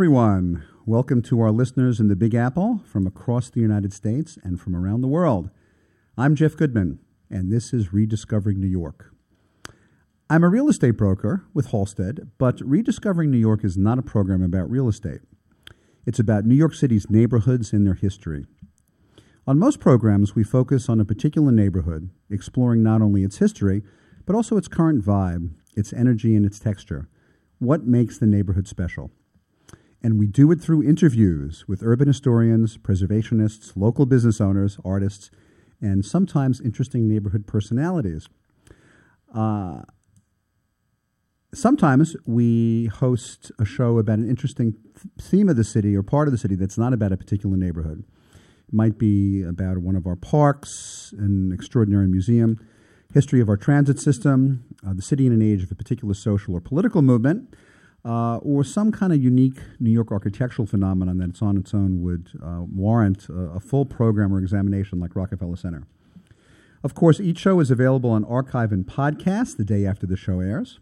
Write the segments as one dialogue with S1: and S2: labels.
S1: everyone. Welcome to our listeners in the Big Apple from across the United States and from around the world. I'm Jeff Goodman, and this is Rediscovering New York. I'm a real estate broker with Halstead, but Rediscovering New York is not a program about real estate. It's about New York City's neighborhoods and their history. On most programs, we focus on a particular neighborhood, exploring not only its history, but also its current vibe, its energy, and its texture. What makes the neighborhood special? And we do it through interviews with urban historians, preservationists, local business owners, artists, and sometimes interesting neighborhood personalities. Uh, sometimes we host a show about an interesting th- theme of the city or part of the city that's not about a particular neighborhood. It might be about one of our parks, an extraordinary museum, history of our transit system, uh, the city in an age of a particular social or political movement, uh, or some kind of unique New York architectural phenomenon that's on its own would uh, warrant a, a, full program or examination like Rockefeller Center. Of course, each show is available on archive and podcast the day after the show airs.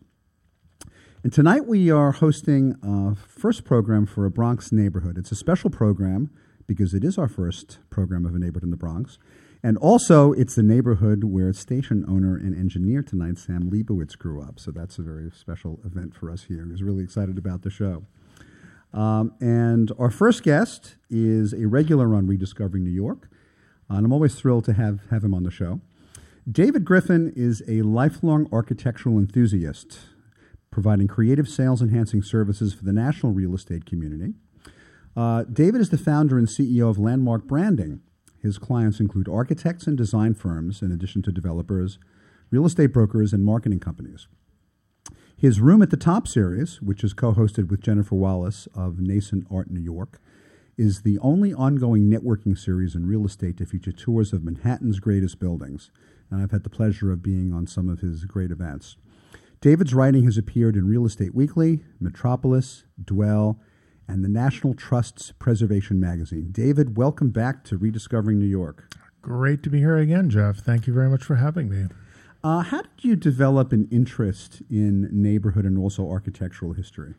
S1: And tonight we are hosting a first program for a Bronx neighborhood. It's a special program because it is our first program of a neighborhood in the Bronx. And also, it's the neighborhood where station owner and engineer tonight, Sam Leibowitz, grew up. So that's a very special event for us here. He's really excited about the show. Um, and our first guest is a regular on Rediscovering New York. And I'm always thrilled to have, have him on the show. David Griffin is a lifelong architectural enthusiast, providing creative sales enhancing services for the national real estate community. Uh, David is the founder and CEO of Landmark Branding, his clients include architects and design firms, in addition to developers, real estate brokers, and marketing companies. His Room at the Top series, which is co hosted with Jennifer Wallace of Nascent Art New York, is the only ongoing networking series in real estate to feature tours of Manhattan's greatest buildings. And I've had the pleasure of being on some of his great events. David's writing has appeared in Real Estate Weekly, Metropolis, Dwell, and the National Trust's Preservation Magazine. David, welcome back to Rediscovering New York.
S2: Great to be here again, Jeff. Thank you very much for having me.
S1: Uh, how did you develop an interest in neighborhood and also architectural history?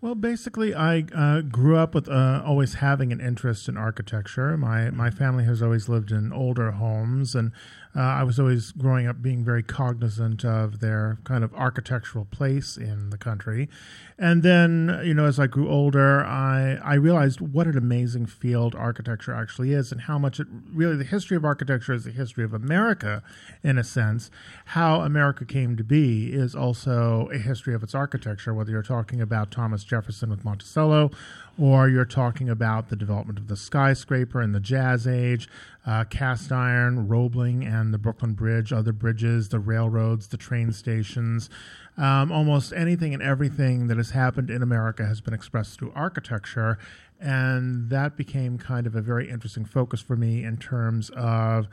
S2: Well, basically, I uh, grew up with uh, always having an interest in architecture. My my family has always lived in older homes, and uh, I was always growing up being very cognizant of their kind of architectural place in the country. And then, you know, as I grew older, I I realized what an amazing field architecture actually is, and how much it really the history of architecture is the history of America, in a sense. How America came to be is also a history of its architecture. Whether you're talking about Thomas Jefferson with Monticello, or you're talking about the development of the skyscraper in the Jazz Age, uh, cast iron, Roebling, and the Brooklyn Bridge, other bridges, the railroads, the train stations. Um, almost anything and everything that has happened in America has been expressed through architecture. And that became kind of a very interesting focus for me in terms of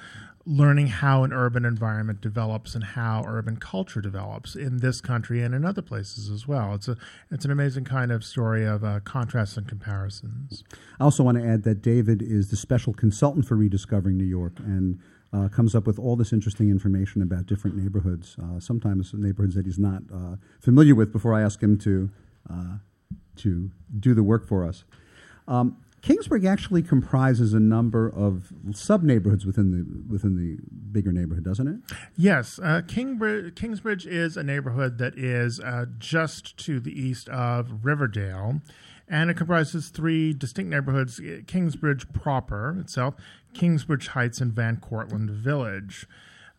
S2: learning how an urban environment develops and how urban culture develops in this country and in other places as well. It's a it's an amazing kind of story of uh, contrasts and comparisons.
S1: I also want to add that David is the special consultant for rediscovering New York and. Uh, comes up with all this interesting information about different neighborhoods, uh, sometimes neighborhoods that he's not uh, familiar with. Before I ask him to uh, to do the work for us, um, Kingsbridge actually comprises a number of sub neighborhoods within the within the bigger neighborhood, doesn't it?
S2: Yes, uh, Kingsbridge, Kingsbridge is a neighborhood that is uh, just to the east of Riverdale, and it comprises three distinct neighborhoods: Kingsbridge proper itself, Kingsbridge Heights, and Van Cortlandt Village.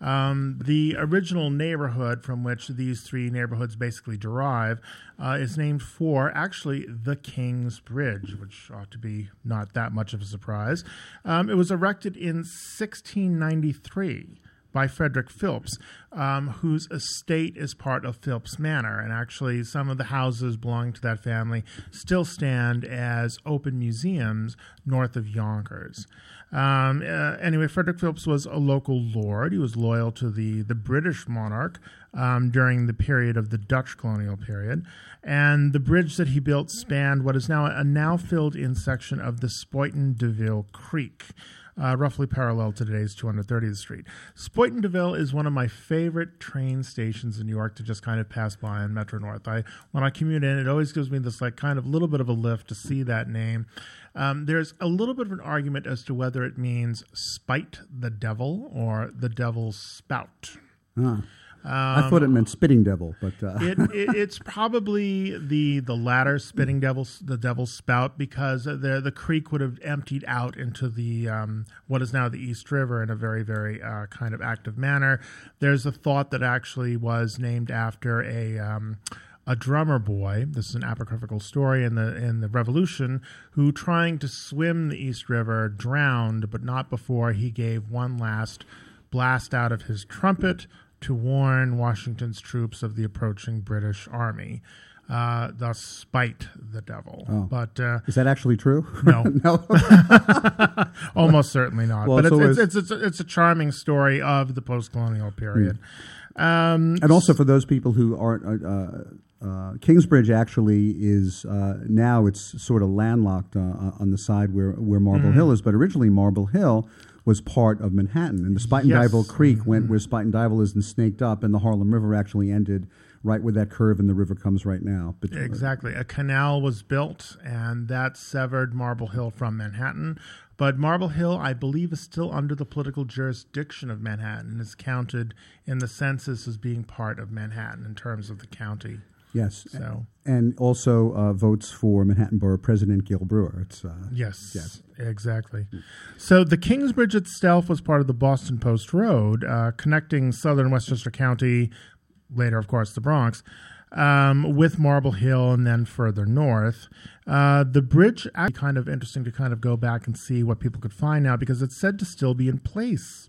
S2: Um, the original neighborhood from which these three neighborhoods basically derive uh, is named for actually the King's Bridge, which ought to be not that much of a surprise. Um, it was erected in 1693 by Frederick Philipse, um, whose estate is part of Philipse Manor. And actually, some of the houses belonging to that family still stand as open museums north of Yonkers. Um, uh, anyway, Frederick Philipse was a local lord. He was loyal to the, the British monarch, um, during the period of the Dutch colonial period. And the bridge that he built spanned what is now a now filled in section of the Spuyten Duyvil Creek. Uh, roughly parallel to today's 230th Street. Spuyten Duyvil is one of my favorite train stations in New York to just kind of pass by on Metro North. I when I commute in, it always gives me this like kind of little bit of a lift to see that name. Um, there's a little bit of an argument as to whether it means spite the devil or the devil's spout.
S1: Ah. I thought it meant spitting devil, but uh.
S2: it, it, it's probably the the latter spitting devil's the devil's spout because the the creek would have emptied out into the um, what is now the East River in a very very uh, kind of active manner. There's a thought that actually was named after a. Um, a drummer boy. This is an apocryphal story in the in the Revolution, who trying to swim the East River drowned, but not before he gave one last blast out of his trumpet to warn Washington's troops of the approaching British army. Uh, thus, spite the devil.
S1: Oh.
S2: But uh,
S1: is that actually true?
S2: No,
S1: no.
S2: almost certainly not.
S1: Well,
S2: but
S1: it's
S2: it's, it's, it's, it's, a, it's a charming story of the post-colonial period. Um,
S1: and also for those people who aren't, uh, uh, Kingsbridge actually is uh, now it's sort of landlocked uh, on the side where where. Marble Hill is, but originally Marble Hill was part of Manhattan, and the Spuyten
S2: Yes. Mm-hmm.
S1: Duyvil Creek went where Spuyten Duyvil is and snaked up, and the Harlem River actually ended right where that curve in the river comes right now. But
S2: Exactly. A canal was built, and that severed Marble Hill from Manhattan. But Marble Hill, I believe, is still under the political jurisdiction of Manhattan and is counted in the census as being part of Manhattan in terms of the county.
S1: Yes,
S2: So,
S1: and also uh, votes for Manhattan Borough President Gale Brewer. It's uh,
S2: yes,
S1: Yes.
S2: exactly. So, the Kingsbridge itself was part of the Boston Post Road, uh, connecting southern Westchester County, later, of course, the Bronx, um, with Marble Hill and then further north. Uh, the bridge actually kind of interesting to kind of go back and see what people could find now because it's said to still be in place.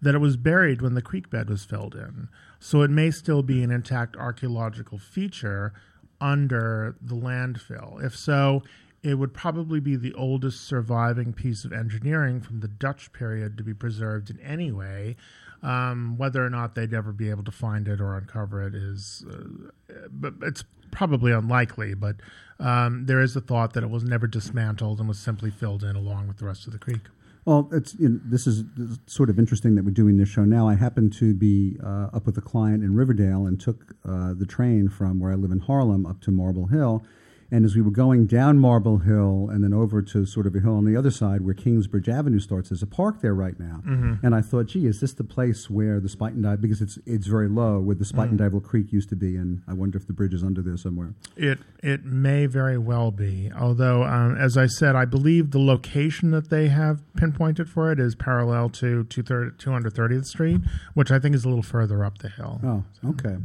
S2: That it was buried when the creek bed was filled in. So it may still be an intact archaeological feature under the landfill. If so, it would probably be the oldest surviving piece of engineering from the Dutch period to be preserved in any way. Um, whether or not they'd ever be able to find it or uncover it is, uh, but it's probably unlikely. But um, there is a thought that it was never dismantled and was simply filled in along with the rest of the creek.
S1: Well, it's you know, this is sort of interesting that we're doing this show now. I happened to be uh, up with a client in Riverdale and took uh, the train from where I live in Harlem up to Marble Hill. And as we were going down Marble Hill and then over to sort of a hill on the other side where Kingsbridge Avenue starts, there's a park there right now. And I thought, gee, is this the place where the Spuyten Duyvil, because it's it's very low, where the Spuyten Duyvil Creek used to be, and I wonder if the bridge is under there somewhere.
S2: It it may very well be, although um, as I said, I believe the location that they have pinpointed for it is parallel to 230th Street, which I think is a little further up the hill.
S1: Oh, okay.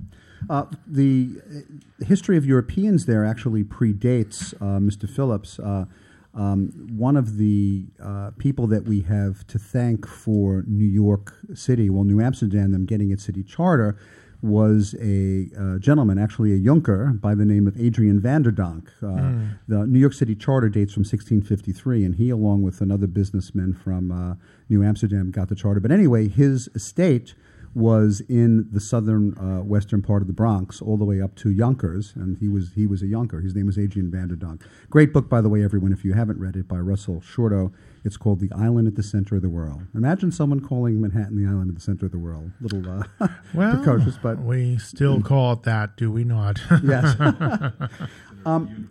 S1: Uh, the uh, history of Europeans there actually predates uh, Mr. Philipse. Uh, um, one of the uh, people that we have to thank for New York City, well, New Amsterdam, them getting its city charter, was a uh, gentleman, actually a Junker, by the name of Adriaen van der Donck. Uh, The New York City charter dates from 1653, and he, along with another businessman from uh, New Amsterdam, got the charter. But anyway, his estate was in the southern uh, western part of the Bronx, all the way up to Yonkers, and he was he was a Yonker. His name was Adriaen van der Donck. Great book, by the way, everyone. If you haven't read it, by Russell Shorto. It's called "The Island at the Center of the World." Imagine someone calling Manhattan the island at the center of the world. Little uh,
S2: Well,
S1: precocious, but
S2: we still call it that, do we not?
S1: yes. um,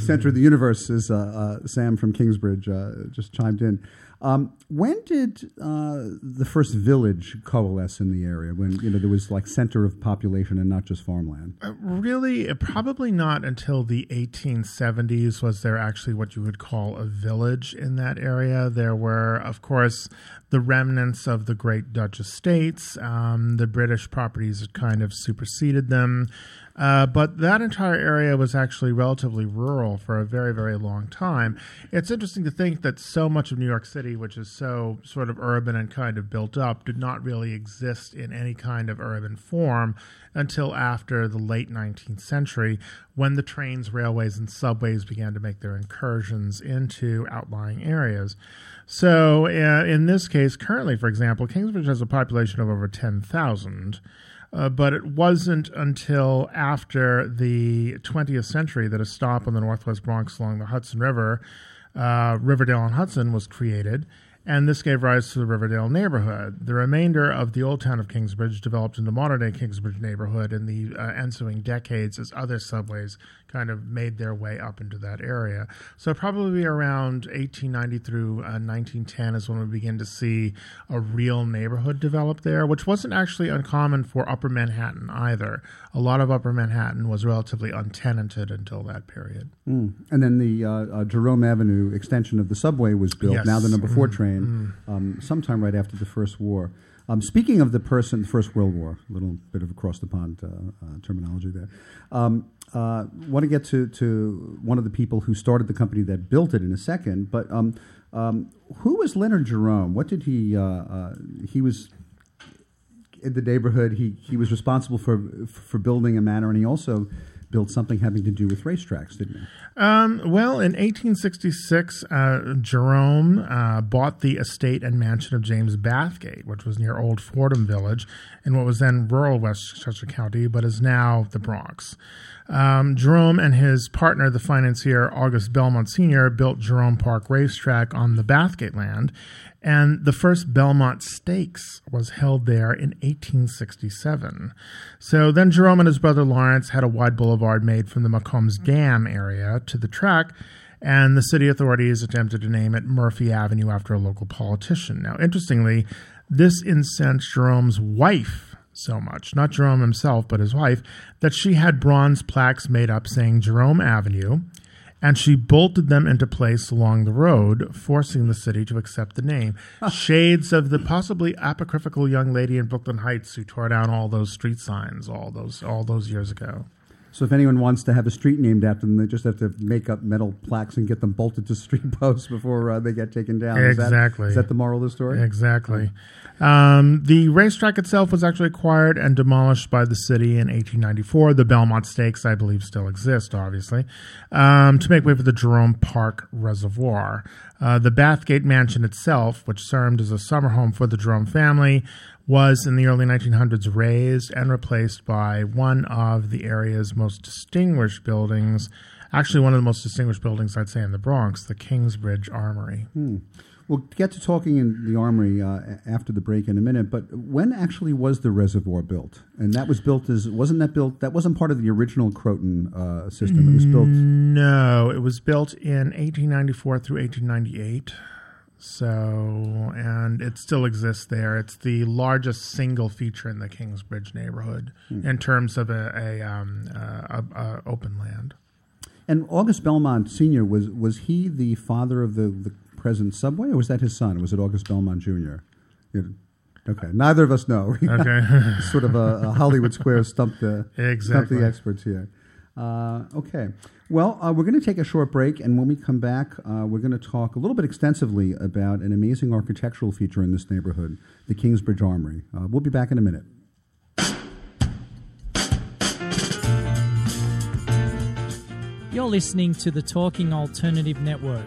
S1: Center of the universe is uh, uh, Sam from Kingsbridge uh, just chimed in. Um, when did uh, the first village coalesce in the area? When you know there was like center of population and not just farmland.
S2: Uh, really, probably not until the 1870s was there actually what you would call a village in that area. There were, of course, the remnants of the great Dutch estates. Um, the British properties had kind of superseded them. Uh, but that entire area was actually relatively rural for a very, very long time. It's interesting to think that so much of New York City, which is so sort of urban and kind of built up, did not really exist in any kind of urban form until after the late 19th century when the trains, railways, and subways began to make their incursions into outlying areas. So, uh, in this case, currently, for example, Kingsbridge has a population of over 10,000. Uh, but it wasn't until after the 20th century that a stop on the Northwest Bronx along the Hudson River, uh, Riverdale on Hudson, was created and this gave rise to the Riverdale neighborhood. The remainder of the old town of Kingsbridge developed into modern day Kingsbridge neighborhood in the uh, ensuing decades as other subways kind of made their way up into that area. So, probably around 1890 through uh, 1910 is when we begin to see a real neighborhood develop there, which wasn't actually uncommon for Upper Manhattan either. A lot of Upper Manhattan was relatively untenanted until that period.
S1: Mm. And then the uh, uh, Jerome Avenue extension of the subway was built, yes. now the number four mm. train train mm. um, sometime right after the First War. Um, speaking of the person, First World War, a little bit of across the pond uh, uh, terminology there. Um, uh, want to get to, to one of the people who started the company that built it in a second, but um, um, who was Leonard Jerome? What did he? Uh, uh, he was in the neighborhood. He he was responsible for for building a manor, and he also built something having to do with racetracks, didn't he?
S2: Um, well, in 1866, uh, Jerome uh, bought the estate and mansion of James Bathgate, which was near Old Fordham Village in what was then rural Westchester County, but is now the Bronx. Um, Jerome and his partner, the financier August Belmont Sr., built Jerome Park Racetrack on the Bathgate land, and the first Belmont Stakes was held there in 1867. So then Jerome and his brother Lawrence had a wide boulevard made from the Macombs Dam area to the track, and the city authorities attempted to name it Murphy Avenue after a local politician. Now, interestingly, this incensed Jerome's wife so much, not Jerome himself, but his wife, that she had bronze plaques made up saying Jerome Avenue and she bolted them into place along the road, forcing the city to accept the name. Shades of the possibly apocryphal young lady in Brooklyn Heights who tore down all those street signs all those all those years ago.
S1: So if anyone wants to have a street named after them, they just have to make up metal plaques and get them bolted to street posts before uh, they get taken down.
S2: Exactly.
S1: Is that, is that the moral of the story?
S2: Exactly. Um, the racetrack itself was actually acquired and demolished by the city in 1894. The Belmont Stakes, I believe, still exist, obviously, um, to make way for the Jerome Park Reservoir. Uh, the Bathgate Mansion itself, which served as a summer home for the Jerome family, was in the early 1900s razed and replaced by one of the area's most distinguished buildings, actually one of the most distinguished buildings, I'd say, in the Bronx, the Kingsbridge Armory.
S1: Hmm. We'll get to talking in the Armory uh, after the break in a minute, but when actually was the reservoir built? And that was built as wasn't that built? That wasn't part of the original Croton uh, system. It was built.
S2: No, it was built in 1894 through 1898. So, and it still exists there. It's the largest single feature in the Kingsbridge neighborhood hmm. in terms of a, a, um, uh, a, a open land.
S1: And August Belmont Senior was was he the father of the, the present subway, or was that his son? was it August Belmont Jr.? Okay, neither of us know.
S2: okay,
S1: sort of a, a, Hollywood Square stump the
S2: exactly.
S1: stump the experts here. Uh, okay, well, uh, we're going to take a short break, and when we come back, uh, we're going to talk a little bit extensively about an amazing architectural feature in this neighborhood, the Kingsbridge Armory. Uh, we'll be back in a minute.
S3: You're listening to the Talking Alternative Network.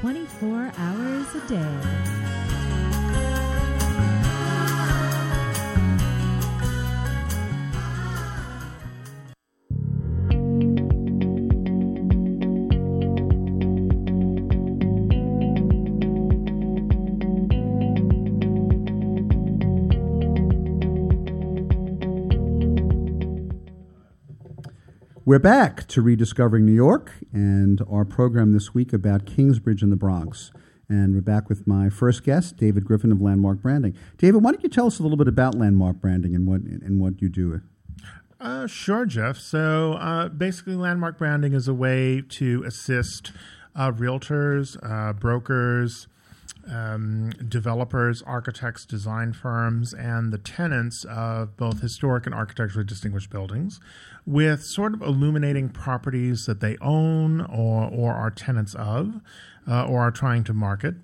S4: 24 hours a day.
S1: We're back to Rediscovering New York and our program this week about Kingsbridge and the Bronx. And we're back with my first guest, David Griffin of Landmark Branding. David, why don't you tell us a little bit about Landmark Branding and what and what you do?
S2: Uh, sure, Jeff. So uh, basically, landmark branding is a way to assist uh, realtors, uh, brokers, um, developers, architects, design firms, and the tenants of both historic and architecturally distinguished buildings with sort of illuminating properties that they own or, or are tenants of uh, or are trying to market.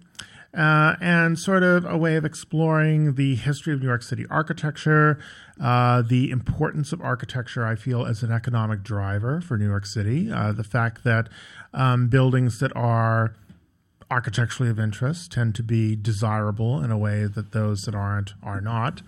S2: Uh, and sort of a way of exploring the history of New York City architecture, uh, the importance of architecture, I feel, as an economic driver for New York City. Uh, the fact that um, buildings that are architecturally of interest tend to be desirable in a way that those that aren't are not.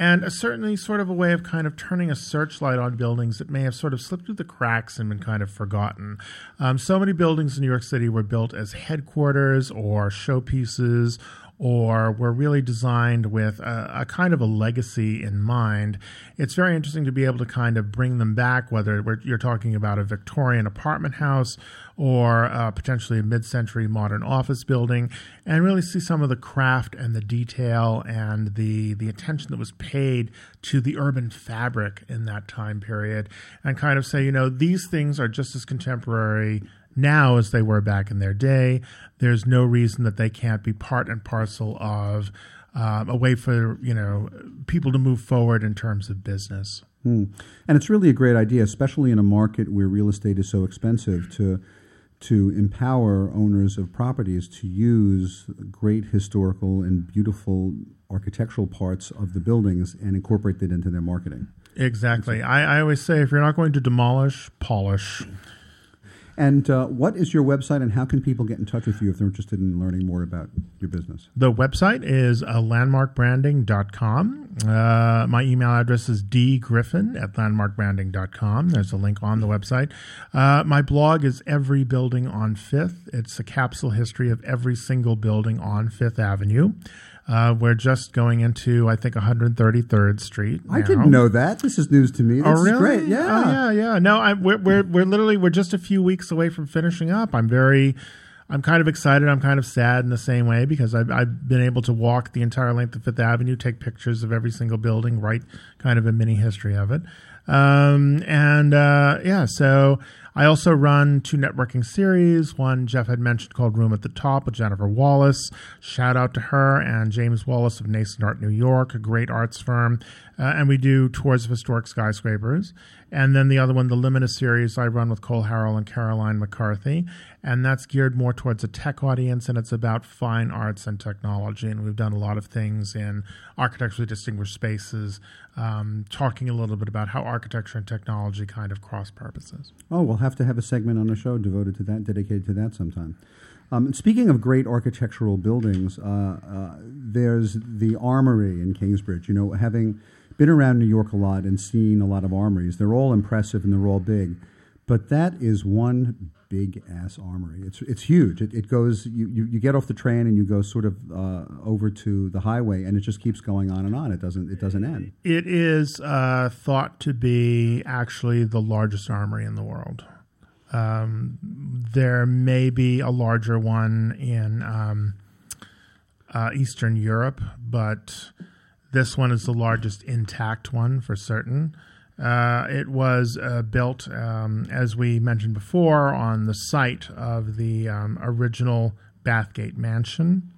S2: And a certainly sort of a way of kind of turning a searchlight on buildings that may have sort of slipped through the cracks and been kind of forgotten. Um, so many buildings in New York City were built as headquarters or showpieces or were really designed with a, a, kind of a legacy in mind. It's very interesting to be able to kind of bring them back, whether you're talking about a Victorian apartment house or uh, potentially a mid century modern office building, and really see some of the craft and the detail and the, the attention that was paid to the urban fabric in that time period, and kind of say, you know, these things are just as contemporary now as they were back in their day. There's no reason that they can't be part and parcel of um, a way for you know people to move forward in terms of business.
S1: Hmm. And it's really a great idea, especially in a market where real estate is so expensive, to to empower owners of properties to use great historical and beautiful architectural parts of the buildings and incorporate that into their marketing.
S2: Exactly. I, I always say if you're not going to demolish, polish.
S1: And uh, what is your website, and how can people get in touch with you if they're interested in learning more about your business?
S2: The website is uh, landmarkbranding.com. Uh, my email address is dgriffin at landmarkbranding.com. There's a link on the website. Uh, my blog is Every Building on Fifth. It's a capsule history of every single building on Fifth Avenue. Uh, we're just going into, I think, 133rd Street.
S1: Now. I didn't know that. This is news to me.
S2: This
S1: oh,
S2: really?
S1: great. Yeah,
S2: oh, yeah, yeah. No, I, we're, we're we're literally we're just a few weeks away from finishing up. I'm very, I'm kind of excited. I'm kind of sad in the same way because I've I've been able to walk the entire length of Fifth Avenue, take pictures of every single building, write kind of a mini history of it. Um, and uh, yeah, so I also run two networking series. One Jeff had mentioned called Room at the Top with Jennifer Wallace. Shout out to her and James Wallace of Nascent Art New York, a great arts firm. Uh, and we do tours of historic skyscrapers. And then the other one, the Luminous series, I run with Cole Harrell and Caroline McCarthy. And that's geared more towards a tech audience and it's about fine arts and technology. And we've done a lot of things in architecturally distinguished spaces, um, talking a little bit about how architecture and technology kind of cross purposes.
S1: Oh, we'll have to have a segment on the show devoted to that, dedicated to that sometime. Um, speaking of great architectural buildings, uh, uh, there's the Armory in Kingsbridge. You know, having been around New York a lot and seen a lot of armories. They're all impressive and they're all big, but that is one big ass armory. It's it's huge. It, it goes. You, you, you get off the train and you go sort of uh, over to the highway, and it just keeps going on and on. It doesn't it doesn't end.
S2: It is uh, thought to be actually the largest armory in the world. Um, there may be a larger one in um, uh, Eastern Europe, but this one is the largest intact one for certain. Uh, it was uh, built, um, as we mentioned before, on the site of the um, original Bathgate Mansion.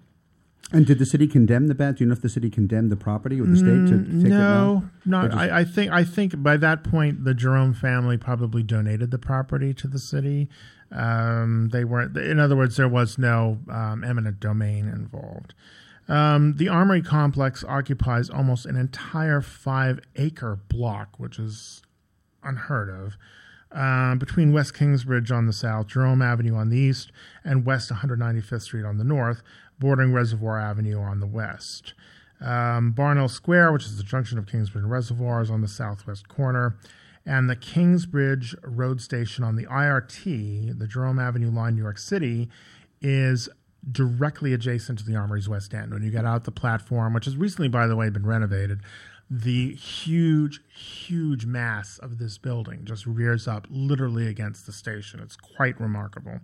S1: And did the city condemn the Bath? Do you know if the city condemned the property or the state to
S2: mm,
S1: take
S2: no,
S1: it?
S2: No, no. I, I, think I think by that point the Jerome family probably donated the property to the city. Um, they weren't. In other words, there was no um, eminent domain involved. Um, the Armory complex occupies almost an entire five acre block, which is unheard of, uh, between West Kingsbridge on the south, Jerome Avenue on the east, and West 195th Street on the north, bordering Reservoir Avenue on the west. Um, Barnhill Square, which is the junction of Kingsbridge and Reservoir, is on the southwest corner. And the Kingsbridge Road Station on the IRT, the Jerome Avenue line, New York City, is directly adjacent to the Armory's West End. When you get out the platform, which has recently, by the way, been renovated, the huge, huge mass of this building just rears up literally against the station. It's quite remarkable.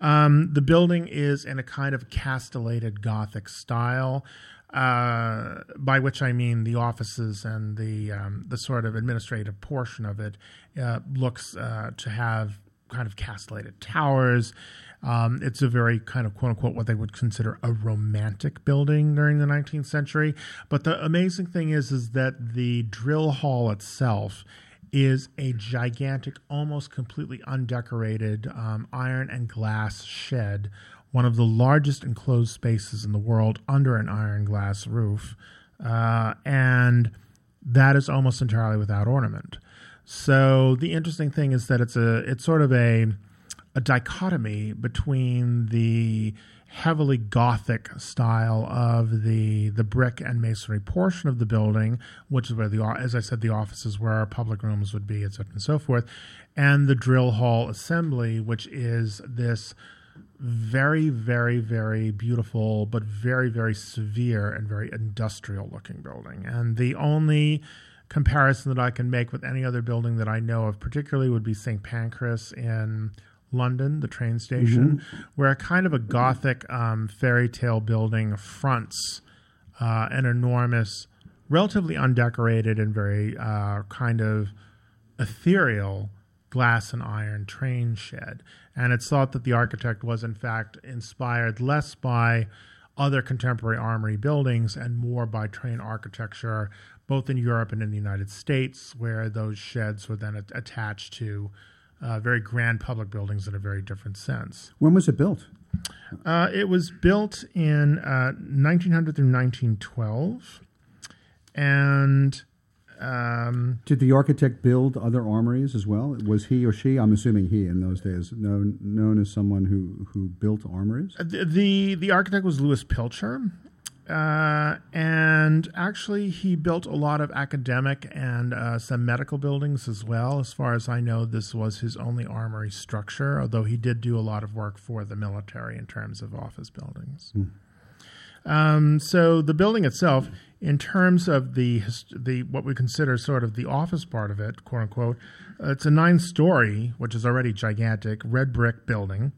S2: Um, the building is in a kind of castellated Gothic style. Uh, by which I mean the offices and the um, the sort of administrative portion of it uh, looks uh, to have kind of castellated towers. Um, it's a very kind of quote unquote what they would consider a romantic building during the 19th century. But the amazing thing is, is that the drill hall itself is a gigantic, almost completely undecorated um, iron and glass shed one of the largest enclosed spaces in the world under an iron glass roof, uh, and that is almost entirely without ornament. So the interesting thing is that it's a it's sort of a a dichotomy between the heavily gothic style of the the brick and masonry portion of the building, which is where the as I said the offices where our public rooms would be, etc. and so forth, and the drill hall assembly, which is this very, very, very beautiful, but very, very severe and very industrial looking building. And the only comparison that I can make with any other building that I know of, particularly, would be St. Pancras in London, the train station, mm-hmm. where a kind of a gothic um, fairy tale building fronts uh, an enormous, relatively undecorated, and very uh, kind of ethereal glass and iron train shed. And it's thought that the architect was, in fact, inspired less by other contemporary armory buildings and more by train architecture, both in Europe and in the United States, where those sheds were then attached to uh, very grand public buildings in a very different sense.
S1: When was it built?
S2: Uh, it was built in uh, 1900 through 1912. And um,
S1: Did the architect build other armories as well? Was he or she? I'm assuming he in those days known known as someone who who built armories.
S2: The the, the architect was Lewis Pilcher, uh, and actually he built a lot of academic and uh, some medical buildings as well. As far as I know, this was his only armory structure, although he did do a lot of work for the military in terms of office buildings. Hmm. Um, so the building itself, in terms of the the what we consider sort of the office part of it, quote unquote, uh, it's a nine story, which is already gigantic, red brick building.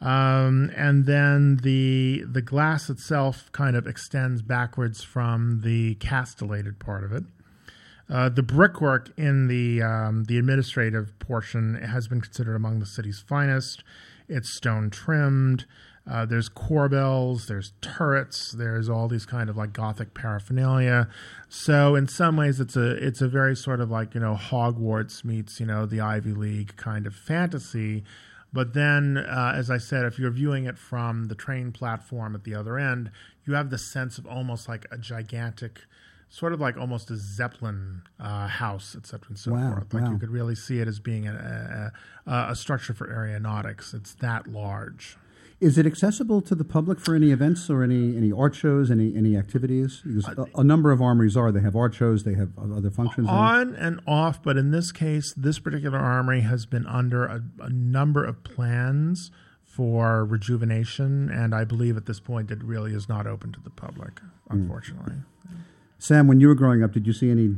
S2: Um, and then the the glass itself kind of extends backwards from the castellated part of it. Uh, the brickwork in the um, the administrative portion has been considered among the city's finest. It's stone trimmed. Uh, there's corbels, there's turrets, there's all these kind of like gothic paraphernalia. So in some ways, it's a it's a very sort of like you know Hogwarts meets you know the Ivy League kind of fantasy. But then, uh, as I said, if you're viewing it from the train platform at the other end, you have the sense of almost like a gigantic, sort of like almost a Zeppelin uh, house, etc. and so
S1: wow,
S2: forth. Like
S1: wow.
S2: you could really see it as being a, a, a structure for aeronautics. It's that large.
S1: Is it accessible to the public for any events or any, any art shows, any any activities? A, a, number of armories are. They have art shows. They have other functions.
S2: On and off, but in this case, this particular armory has been under a, a number of plans for rejuvenation, and I believe at this point it really is not open to the public, hmm. unfortunately. Mm.
S1: Sam, when you were growing up, did you see any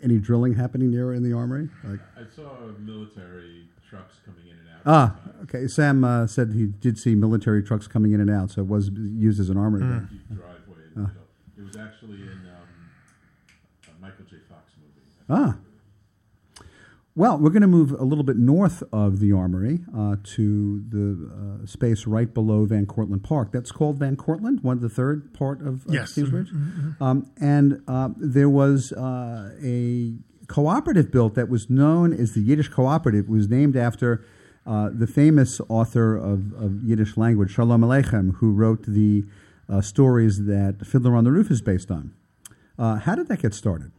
S1: any drilling happening there in the armory?
S5: Like, I saw military trucks coming in and out.
S1: Ah, okay. Sam uh, said he did see military trucks coming in and out, so it was used as an armory.
S5: Mm. Driveway. Ah. It was actually in um, a Michael J. Fox movie.
S1: Ah. Well, we're going to move a little bit north of the Armory uh, to the uh, space right below Van Cortlandt Park. That's called Van Cortlandt, one of the third part of uh,
S2: yes.
S1: Queensbridge.
S2: Mm-hmm, mm-hmm.
S1: Um, and uh, there was uh, a cooperative built that was known as the Yiddish Cooperative. It was named after uh, the famous author of, of, Yiddish language, Shalom Aleichem, who wrote the uh, stories that Fiddler on the Roof is based on. Uh, how did that get started?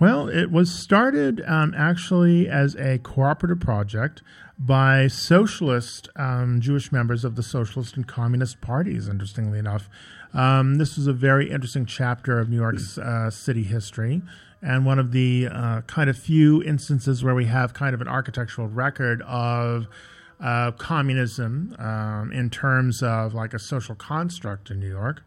S2: Well, it was started um, actually as a cooperative project by socialist um, Jewish members of the socialist and communist parties, interestingly enough. Um, this was a very interesting chapter of New York's uh, city history and one of the uh, kind of few instances where we have kind of an architectural record of uh, communism um, in terms of like a social construct in New York.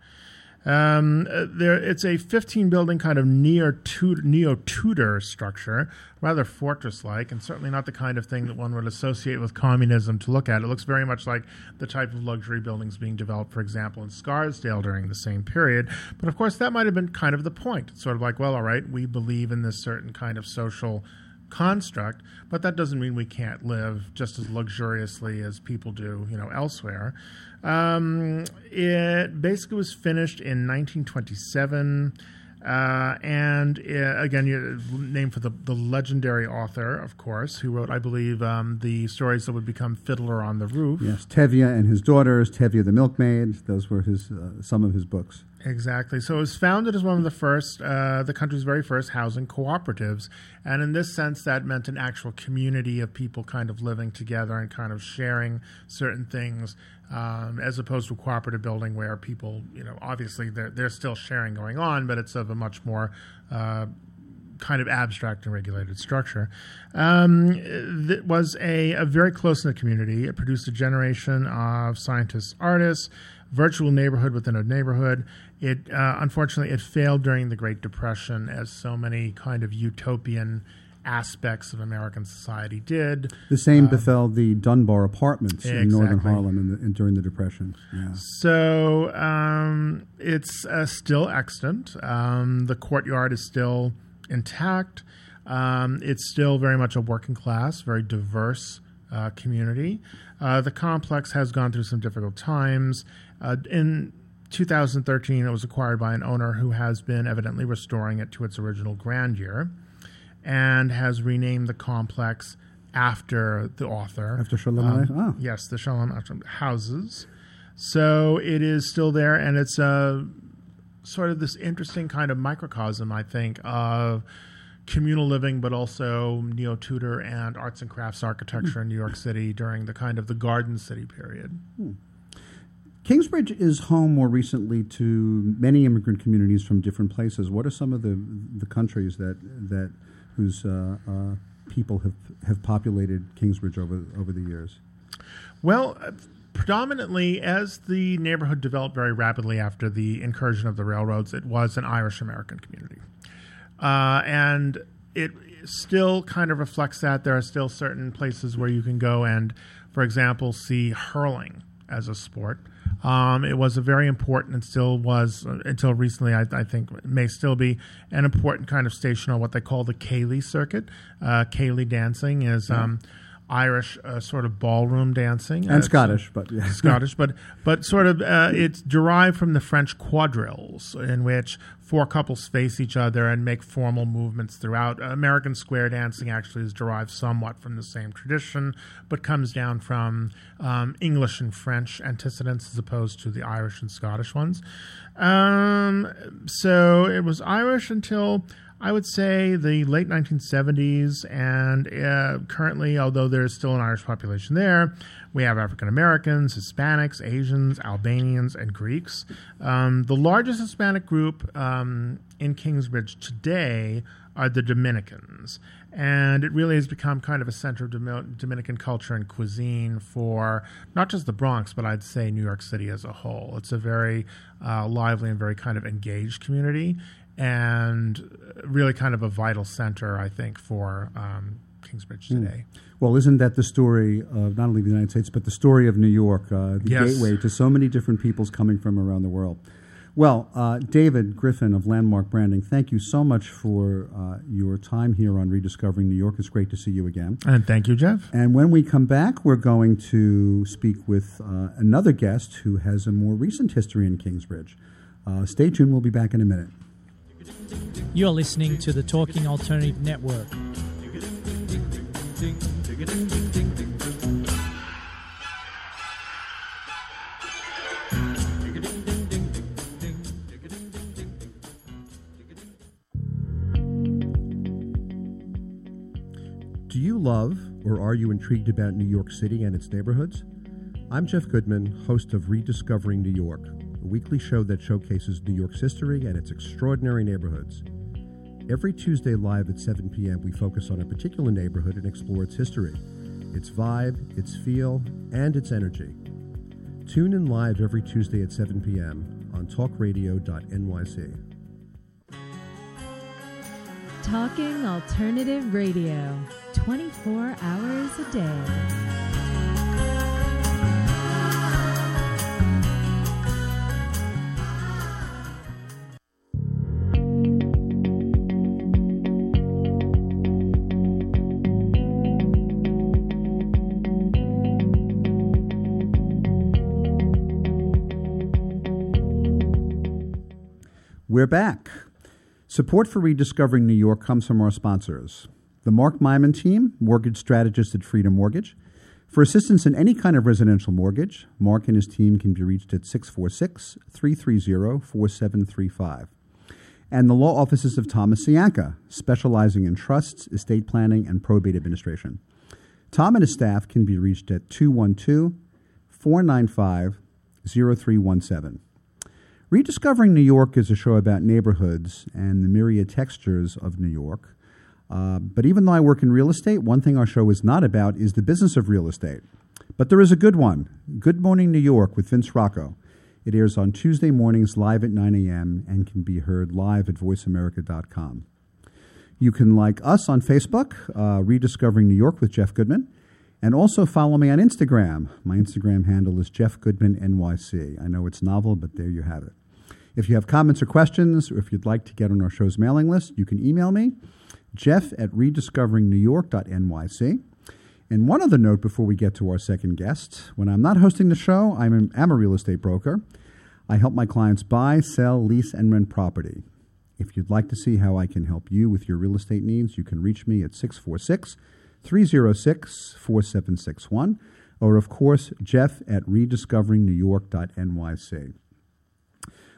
S2: Um, uh, there, it's a 15 building kind of neo Tudor structure, rather fortress like, and certainly not the kind of thing that one would associate with communism to look at. It looks very much like the type of luxury buildings being developed, for example, in Scarsdale during the same period. But of course, that might have been kind of the point. It's sort of like, well, all right, we believe in this certain kind of social construct, but that doesn't mean we can't live just as luxuriously as people do, you know, elsewhere. Um, it basically was finished in 1927. Uh, and uh, again, named for the, the legendary author, of course, who wrote, I believe, um, the stories that would become Fiddler on the Roof.
S1: Yes, Tevye and his daughters, Tevye the milkmaid. Those were his uh, some of his books.
S2: Exactly. So it was founded as one of the first, uh, the country's very first housing cooperatives. And in this sense, that meant an actual community of people kind of living together and kind of sharing certain things, um, as opposed to cooperative building where people, you know, obviously there's still sharing going on, but it's of a much more uh, kind of abstract and regulated structure. Um, it was a, a very close knit community. It produced a generation of scientists, artists, virtual neighborhood within a neighborhood. It uh, unfortunately it failed during the Great Depression, as so many kind of utopian aspects of American society did.
S1: The same um, befell the Dunbar Apartments exactly. in northern Harlem in the, in, during the Depression. Yeah.
S2: So um, it's uh, still extant. Um, the courtyard is still intact. Um, it's still very much a working class, very diverse uh, community. Uh, the complex has gone through some difficult times. Uh, in 2013, it was acquired by an owner who has been evidently restoring it to its original grandeur and has renamed the complex after the author.
S1: After Shalom um,
S2: oh. Yes, the Shalom houses. So it is still there, and it's a sort of this interesting kind of microcosm, I think, of communal living, but also neo Tudor and arts and crafts architecture in New York City during the kind of the Garden City period.
S1: Hmm. Kingsbridge is home more recently to many immigrant communities from different places. What are some of the the countries that that whose uh, uh, people have have populated Kingsbridge over over the years?
S2: Well. Uh, predominantly, as the neighborhood developed very rapidly after the incursion of the railroads, it was an Irish American community. Uh, and it still kind of reflects that. There are still certain places where you can go and, for example, see hurling as a sport. Um, it was a very important and still was uh, until recently. I, I, think may still be an important kind of station on what they call the Ceilidh circuit. Uh, Ceilidh dancing is. Um, Irish uh, sort of ballroom dancing
S1: and uh, Scottish, but yeah.
S2: Scottish, but but sort of uh, it's derived from the French quadrilles, in which four couples face each other and make formal movements throughout. American square dancing actually is derived somewhat from the same tradition, but comes down from um, English and French antecedents as opposed to the Irish and Scottish ones. Um, so it was Irish until I would say the late 1970s, and uh, currently, although there's still an Irish population there, we have African Americans, Hispanics, Asians, Albanians, and Greeks. Um, the largest Hispanic group um, in Kingsbridge today are the Dominicans. And it really has become kind of a center of Dominican culture and cuisine for not just the Bronx, but I'd say New York City as a whole. It's a very uh, lively and very kind of engaged community and really kind of a vital center, I think, for um, Kingsbridge hmm. today. Mm.
S1: Well, isn't that the story of not only the United States, but the story of New York, uh, the yes. gateway to so many different peoples coming from around the world? Well, uh, David Griffin of Landmark Branding, thank you so much for uh, your time here on Rediscovering New York. It's great to see you again.
S2: And thank you, Jeff.
S1: And when we come back, we're going to speak with uh, another guest who has a more recent history in Kingsbridge. Uh, stay tuned. We'll be back in a minute.
S3: You're listening to the Talking Alternative Network.
S6: Do you love or are you intrigued about New York City and its neighborhoods? I'm Jeff Goodman, host of Rediscovering New York, a weekly show that showcases New York's history and its extraordinary neighborhoods. Every Tuesday live at 7 p.m., we focus on a particular neighborhood and explore its history, its vibe, its feel, and its energy. Tune in live every Tuesday at 7 p.m. on talkradio.nyc.
S4: Talking Alternative Radio, 24 hours a day.
S1: We're back. Support for Rediscovering New York comes from our sponsors the Mark Myman team, mortgage strategist at Freedom Mortgage. For assistance in any kind of residential mortgage, Mark and his team can be reached at 646 330 4735. And the law offices of Thomas Cianca, specializing in trusts, estate planning, and probate administration. Tom and his staff can be reached at 212 495 0317. Rediscovering New York is a show about neighborhoods and the myriad textures of New York. Uh, but even though I work in real estate, one thing our show is not about is the business of real estate. But there is a good one Good Morning New York with Vince Rocco. It airs on Tuesday mornings live at 9 a.m. and can be heard live at voiceamerica.com. You can like us on Facebook, uh, Rediscovering New York with Jeff Goodman, and also follow me on Instagram. My Instagram handle is Jeff Goodman NYC. I know it's novel, but there you have it. If you have comments or questions, or if you'd like to get on our show's mailing list, you can email me, jeff at rediscoveringnewyork.nyc. And one other note before we get to our second guest when I'm not hosting the show, I'm, an, I'm a real estate broker. I help my clients buy, sell, lease, and rent property. If you'd like to see how I can help you with your real estate needs, you can reach me at 646 306 4761, or of course, jeff at rediscoveringnewyork.nyc.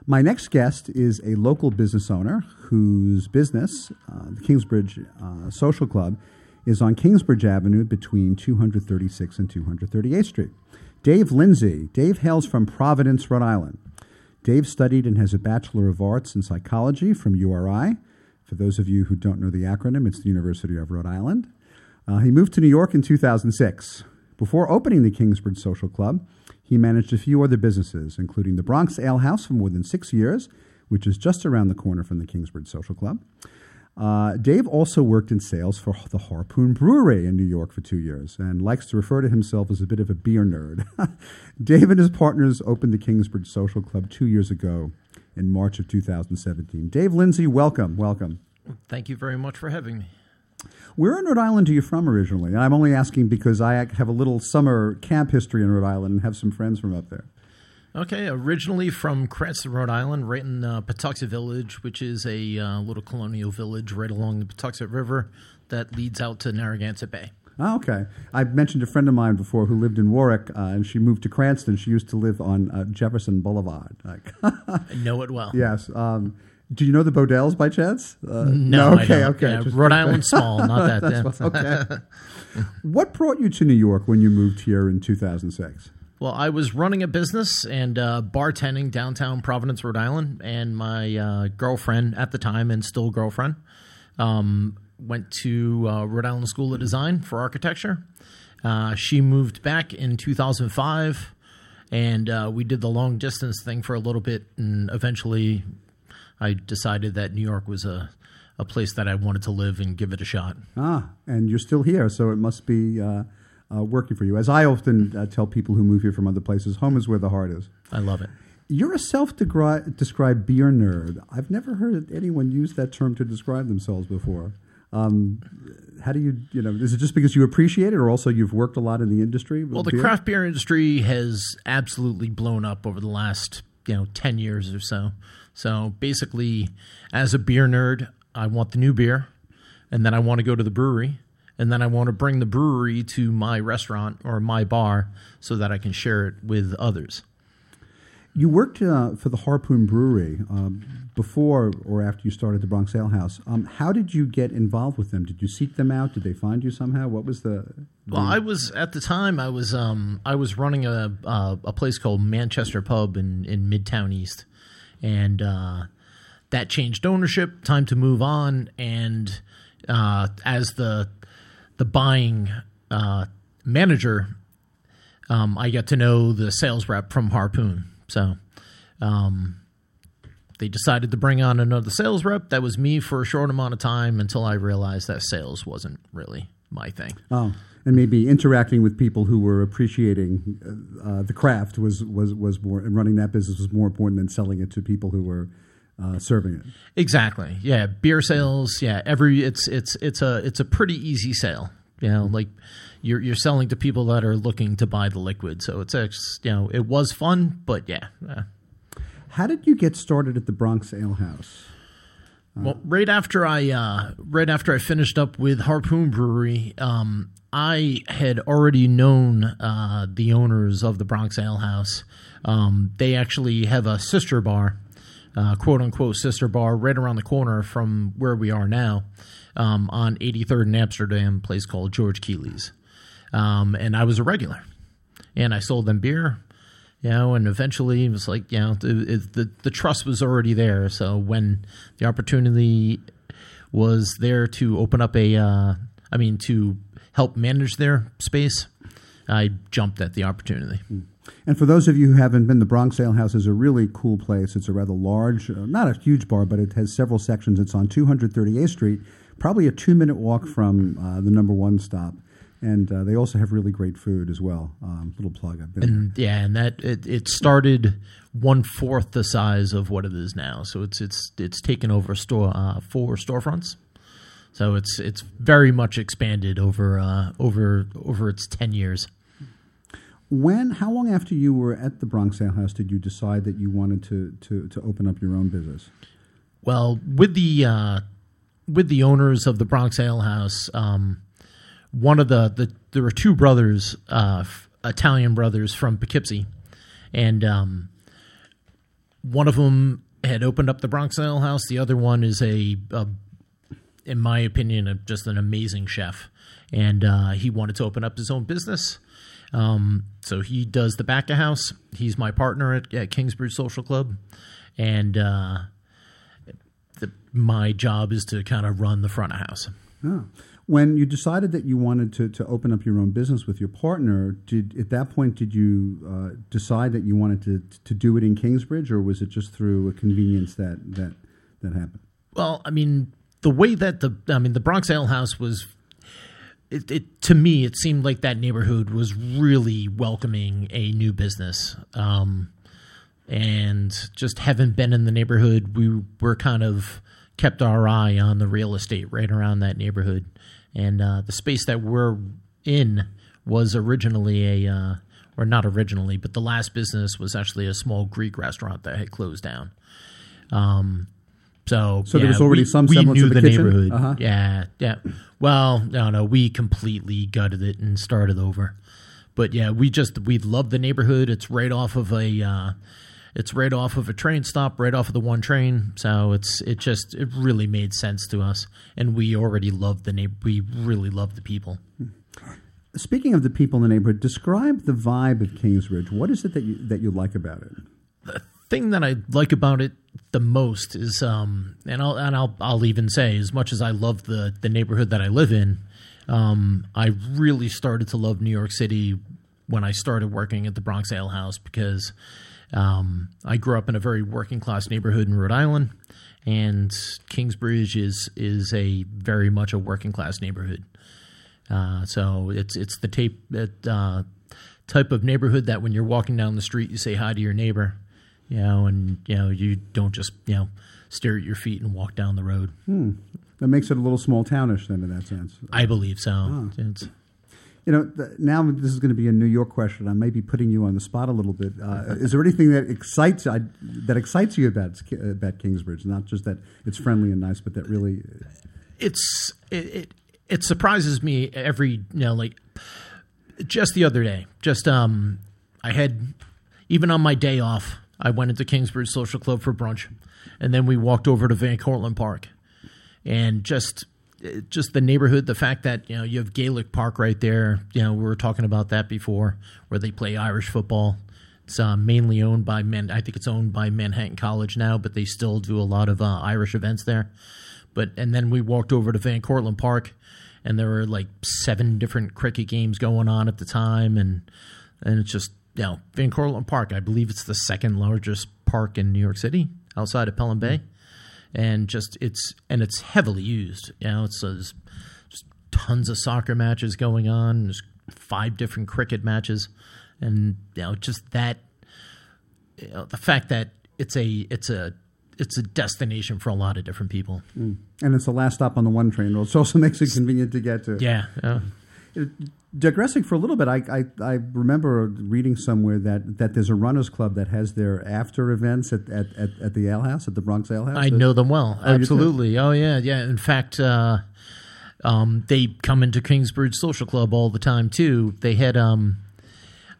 S1: My next guest is a local business owner whose business, uh, the Kingsbridge uh, Social Club, is on Kingsbridge Avenue between 236 and 238th Street. Dave Lindsay. Dave hails from Providence, Rhode Island. Dave studied and has a Bachelor of Arts in Psychology from URI. For those of you who don't know the acronym, it's the University of Rhode Island. Uh, he moved to New York in 2006. Before opening the Kingsbridge Social Club, he managed a few other businesses, including the Bronx Ale House for more than six years, which is just around the corner from the Kingsbridge Social Club. Uh, Dave also worked in sales for the Harpoon Brewery in New York for two years and likes to refer to himself as a bit of a beer nerd. Dave and his partners opened the Kingsbridge Social Club two years ago in March of 2017. Dave Lindsay, welcome, welcome.
S7: Thank you very much for having me.
S1: Where in Rhode Island are you from originally? And I'm only asking because I have a little summer camp history in Rhode Island and have some friends from up there.
S7: Okay, originally from Cranston, Rhode Island, right in uh, Pawtuxet Village, which is a uh, little colonial village right along the Pawtuxet River that leads out to Narragansett Bay.
S1: Oh, okay. I mentioned a friend of mine before who lived in Warwick, uh, and she moved to Cranston. She used to live on uh, Jefferson Boulevard.
S7: I know it well.
S1: Yes. Um, do you know the Bodells by chance?
S7: Uh, no, no,
S1: Okay, okay.
S7: Yeah, Rhode Island small, not that.
S1: That's okay. what brought you to New York when you moved here in 2006?
S7: Well, I was running a business and uh, bartending downtown Providence, Rhode Island, and my uh, girlfriend at the time, and still girlfriend, um, went to uh, Rhode Island School of Design for architecture. Uh, she moved back in 2005, and uh, we did the long distance thing for a little bit, and eventually, I decided that New York was a a place that I wanted to live and give it a shot.
S1: Ah, and you're still here, so it must be uh, uh, working for you. As I often uh, tell people who move here from other places, home is where the heart is.
S7: I love it.
S1: You're a self-described beer nerd. I've never heard anyone use that term to describe themselves before. Um, how do you, you know, is it just because you appreciate it, or also you've worked a lot in the industry?
S7: Well, the
S1: beer?
S7: craft beer industry has absolutely blown up over the last, you know, ten years or so. So basically, as a beer nerd, I want the new beer, and then I want to go to the brewery, and then I want to bring the brewery to my restaurant or my bar so that I can share it with others.
S1: You worked uh, for the Harpoon Brewery um, before or after you started the Bronx Ale House. Um, how did you get involved with them? Did you seek them out? Did they find you somehow? What was the? the
S7: well, I was at the time. I was um, I was running a uh, a place called Manchester Pub in in Midtown East, and uh, that changed ownership. Time to move on, and uh, as the the buying uh, manager um, I got to know the sales rep from Harpoon. So um, they decided to bring on another sales rep. That was me for a short amount of time until I realized that sales wasn't really my thing.
S1: Oh, and maybe interacting with people who were appreciating uh, uh, the craft was, was, was more, and running that business was more important than selling it to people who were uh, serving it.
S7: Exactly. Yeah, beer sales. Yeah, every it's it's it's a it's a pretty easy sale. You know, like you're you're selling to people that are looking to buy the liquid. So it's you know it was fun, but yeah. yeah.
S1: How did you get started at the Bronx Ale House?
S7: Well, right after I uh, right after I finished up with Harpoon Brewery, um, I had already known uh, the owners of the Bronx Ale House. Um, they actually have a sister bar, uh, quote unquote sister bar, right around the corner from where we are now, um, on 83rd in Amsterdam, place called George Keeley's. Um, and I was a regular, and I sold them beer you know, and eventually it was like, you know, the, the, trust was already there. So when the opportunity was there to open up a, uh, I mean, to help manage their space, I jumped at the opportunity.
S1: And for those of you who haven't been, the Bronx Ale House is a really cool place. It's a rather large, uh, not a huge bar, but it has several sections. It's on 238th Street, probably a two minute walk from uh, the number one stop and uh, they also have really great food as well. Um, little plug, I've been
S7: and,
S1: there.
S7: Yeah, and that it, it started one fourth the size of what it is now, so it's it's it's taken over store uh, four storefronts. So it's it's very much expanded over uh, over over its ten years.
S1: When how long after you were at the Bronx Ale House did you decide that you wanted to to, to open up your own business?
S7: Well, with the uh, with the owners of the Bronx Ale House. Um, one of the, the there were two brothers, uh, Italian brothers from Poughkeepsie, and um, one of them had opened up the Bronx Ale House. The other one is a, a in my opinion, a, just an amazing chef, and uh, he wanted to open up his own business. Um, so he does the back of house. He's my partner at, at Kingsbridge Social Club, and uh, the, my job is to kind of run the front of house.
S1: Oh. When you decided that you wanted to, to open up your own business with your partner, did at that point did you uh, decide that you wanted to to do it in Kingsbridge, or was it just through a convenience that that that happened?
S7: Well, I mean, the way that the I mean the Bronx Ale House was it, it, to me it seemed like that neighborhood was really welcoming a new business um, and just having been in the neighborhood we were kind of kept our eye on the real estate right around that neighborhood and uh, the space that we're in was originally a uh, or not originally but the last business was actually a small greek restaurant that had closed down um, so,
S1: So
S7: yeah,
S1: there was already
S7: we,
S1: some
S7: we
S1: semblance
S7: knew the
S1: kitchen?
S7: neighborhood.
S1: Uh-huh.
S7: Yeah, yeah. Well, no, no, we completely gutted it and started over. But yeah, we just we love the neighborhood. It's right off of a, uh, it's right off of a train stop, right off of the one train. So it's it just it really made sense to us, and we already loved the neighbor. We really love the people.
S1: Speaking of the people in the neighborhood, describe the vibe of Kingsbridge. What is it that you that you like about it?
S7: the thing that I like about it the most is, um, and I'll and I'll I'll even say, as much as I love the the neighborhood that I live in, um, I really started to love New York City when I started working at the Bronx Ale House because um, I grew up in a very working class neighborhood in Rhode Island, and Kingsbridge is is a very much a working class neighborhood. Uh, so it's it's the tape that uh, type of neighborhood that when you're walking down the street, you say hi to your neighbor, you know, and you know you don't just you know stare at your feet and walk down the road.
S1: Hmm. That makes it a little small townish then, in that sense.
S7: I believe so.
S1: Ah. You know, th- now this is going to be a New York question. I may be putting you on the spot a little bit. Uh, is there anything that excites I, that excites you about about Kingsbridge? Not just that it's friendly and nice, but that really
S7: it's it, it it surprises me every you know like just the other day just um i had even on my day off i went into kingsbridge social club for brunch and then we walked over to van cortlandt park and just just the neighborhood the fact that you know you have gaelic park right there. You know we were talking about that before where they play irish football. It's uh, mainly owned by men i think it's owned by manhattan college now but they still do a lot of uh, irish events there. But and then we walked over to Van Cortlandt Park, and there were like seven different cricket games going on at the time, and and it's just you know Van Cortlandt Park. I believe it's the second largest park in New York City outside of Pelham Bay, and just it's and it's heavily used. You know, it's there's just tons of soccer matches going on. There's five different cricket matches, and you know just that you know, the fact that it's a it's a it's a destination for a lot of different people.
S1: Mm. And it's the last stop on the one train, which also makes it convenient to get to.
S7: Yeah. yeah.
S1: Uh, digressing for a little bit, I, I, I, remember reading somewhere that, that there's a runners club that has their after events at, at, at, at the Ale House, at the Bronx Ale House.
S7: I know them well. Oh, Absolutely. Oh, yeah. Yeah. In fact, uh, um, they come into Kingsbridge Social Club all the time, too. They had. Um,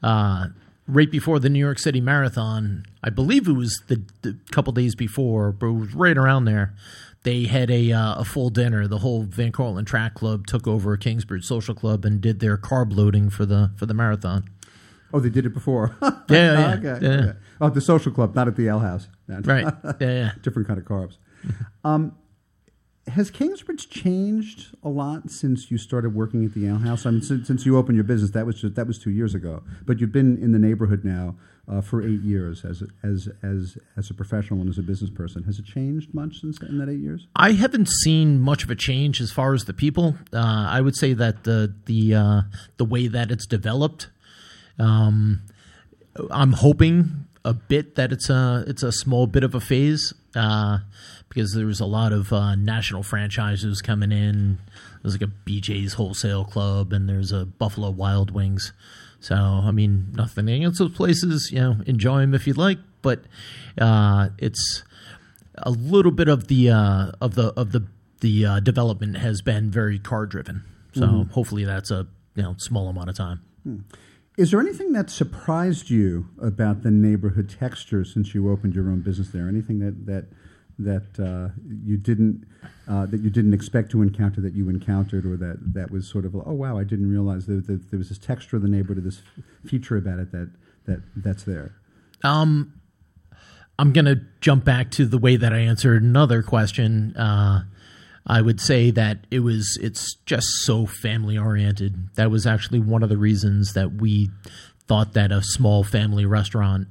S7: uh, right before the New York City Marathon. I believe it was the, the couple days before, but it was right around there. They had a uh, a full dinner. The whole Van Cortlandt Track Club took over Kingsbridge Social Club and did their carb loading for the for the marathon.
S1: Oh, they did it before.
S7: yeah, yeah,
S1: okay,
S7: yeah.
S1: Okay. Oh, the social club, not at the Ale House.
S7: right. Yeah, yeah.
S1: Different kind of carbs. um, has Kingsbridge changed a lot since you started working at the Ale House? I mean, since, since you opened your business, that was just, that was two years ago. But you've been in the neighborhood now uh, for eight years as a, as as as a professional and as a business person. Has it changed much since in that eight years?
S7: I haven't seen much of a change as far as the people. Uh, I would say that the the uh, the way that it's developed. Um, I'm hoping a bit that it's a it's a small bit of a phase uh, because there's a lot of uh, national franchises coming in. There's like a BJ's Wholesale Club and there's a Buffalo Wild Wings. So I mean, nothing against those places. You know, enjoy them if you'd like, but uh, it's a little bit of the uh, of the of the the uh, development has been very car driven. So mm-hmm. hopefully that's a you know small amount of time.
S1: Hmm. Is there anything that surprised you about the neighborhood texture since you opened your own business there? Anything that that that uh, you didn't uh, that you didn't expect to encounter that you encountered, or that that was sort of oh wow, I didn't realize that, that there was this texture of the neighborhood, this feature about it that that that's there.
S7: Um, I'm gonna jump back to the way that I answered another question. Uh, I would say that it was it's just so family oriented. That was actually one of the reasons that we thought that a small family restaurant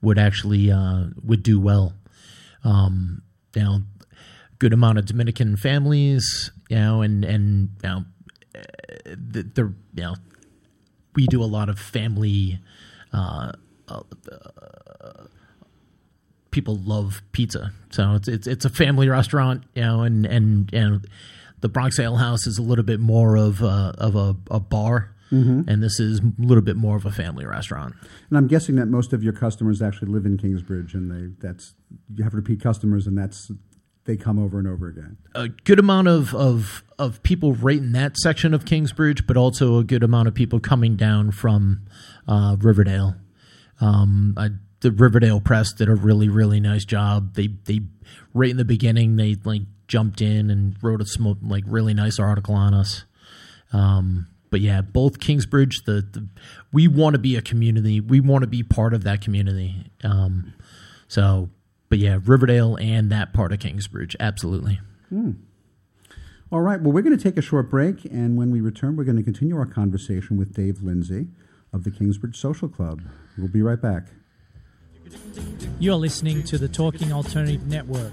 S7: would actually uh, would do well. Um, you know, good amount of Dominican families, you know, and and you know, the, the you know, we do a lot of family. Uh, uh, people love pizza. So it's it's it's a family restaurant, you know, and and and the Bronx Ale House is a little bit more of a, of a, a bar. Mm-hmm. And this is a little bit more of a family restaurant.
S1: And I'm guessing that most of your customers actually live in Kingsbridge, and they that's you have repeat customers, and that's they come over and over again.
S7: A good amount of, of of people right in that section of Kingsbridge, but also a good amount of people coming down from uh, Riverdale. Um, I the Riverdale Press did a really really nice job. They they right in the beginning they like jumped in and wrote a small, like really nice article on us. Um, but yeah, both Kingsbridge, the, the we want to be a community. We want to be part of that community. Um, so, but yeah, Riverdale and that part of Kingsbridge, absolutely.
S1: Hmm. All right. Well, we're going to take a short break, and when we return, we're going to continue our conversation with Dave Lindsay of the Kingsbridge Social Club. We'll be right back.
S3: You're listening to the Talking Alternative Network.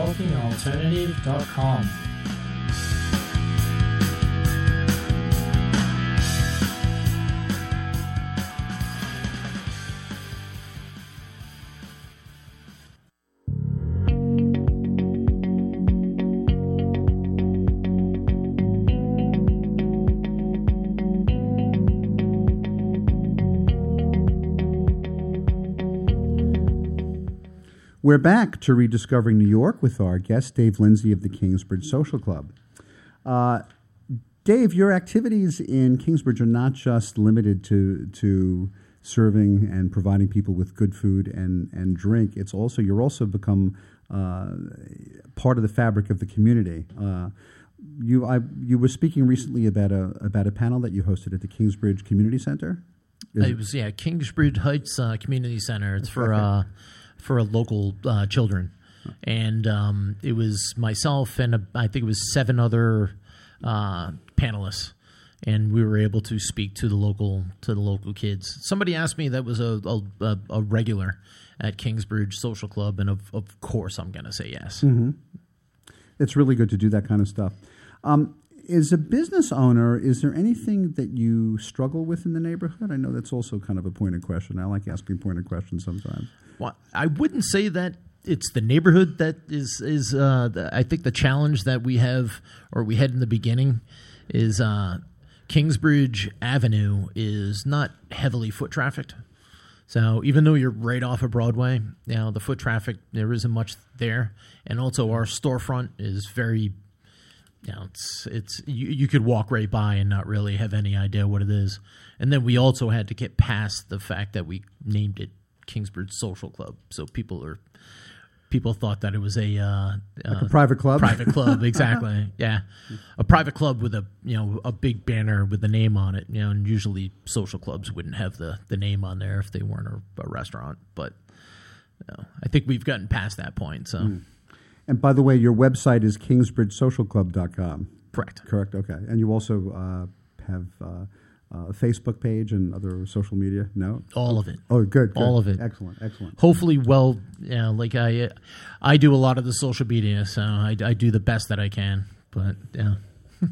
S3: TalkingAlternative.com.
S1: We're back to Rediscovering New York with our guest, Dave Lindsay of the Kingsbridge Social Club. Uh, Dave, your activities in Kingsbridge are not just limited to, to serving and providing people with good food and, and drink. It's also, you're also become uh, part of the fabric of the community. Uh, you, I, you were speaking recently about a, about a panel that you hosted at the Kingsbridge Community Center. Is
S7: It was yeah, Kingsbridge Heights uh, Community Center. It's for
S1: Okay.
S7: For local uh, children, and um, it was myself and a, I think it was seven other uh, panelists, and we were able to speak to the local to the local kids. Somebody asked me that was a a, a, regular at Kingsbridge Social Club, and of of course I'm going to say yes.
S1: hmm It's really good to do that kind of stuff. Um, as a business owner, is there anything that you struggle with in the neighborhood? I know that's also kind of a pointed question. I like asking pointed questions sometimes.
S7: Well, I wouldn't say that it's the neighborhood that is is uh, the, I think the challenge that we have or we had in the beginning is uh, Kingsbridge Avenue is not heavily foot trafficked. So even though you're right off of Broadway, you know the foot traffic there isn't much there, and also our storefront is very, you know, it's it's you, you could walk right by and not really have any idea what it is. And then we also had to get past the fact that we named it Kingsbridge Social Club, so people are people thought that it was a uh,
S1: Like a
S7: uh,
S1: private club?
S7: Private club, exactly. yeah, a private club with a you know a big banner with the name on it. You know, and usually social clubs wouldn't have the the name on there if they weren't a, a restaurant. But you know, I think we've gotten past that point. So
S1: Mm. And by the way, your website is kingsbridgesocialclub.com.
S7: Correct.
S1: Correct. Okay. And you also uh, have uh, a Facebook page and other social media? No?
S7: all of it.
S1: Oh, good. good.
S7: All of it.
S1: Excellent. Excellent.
S7: Hopefully, well, yeah. like I, I do a lot of the social media, so I, I do the best that I can. But yeah.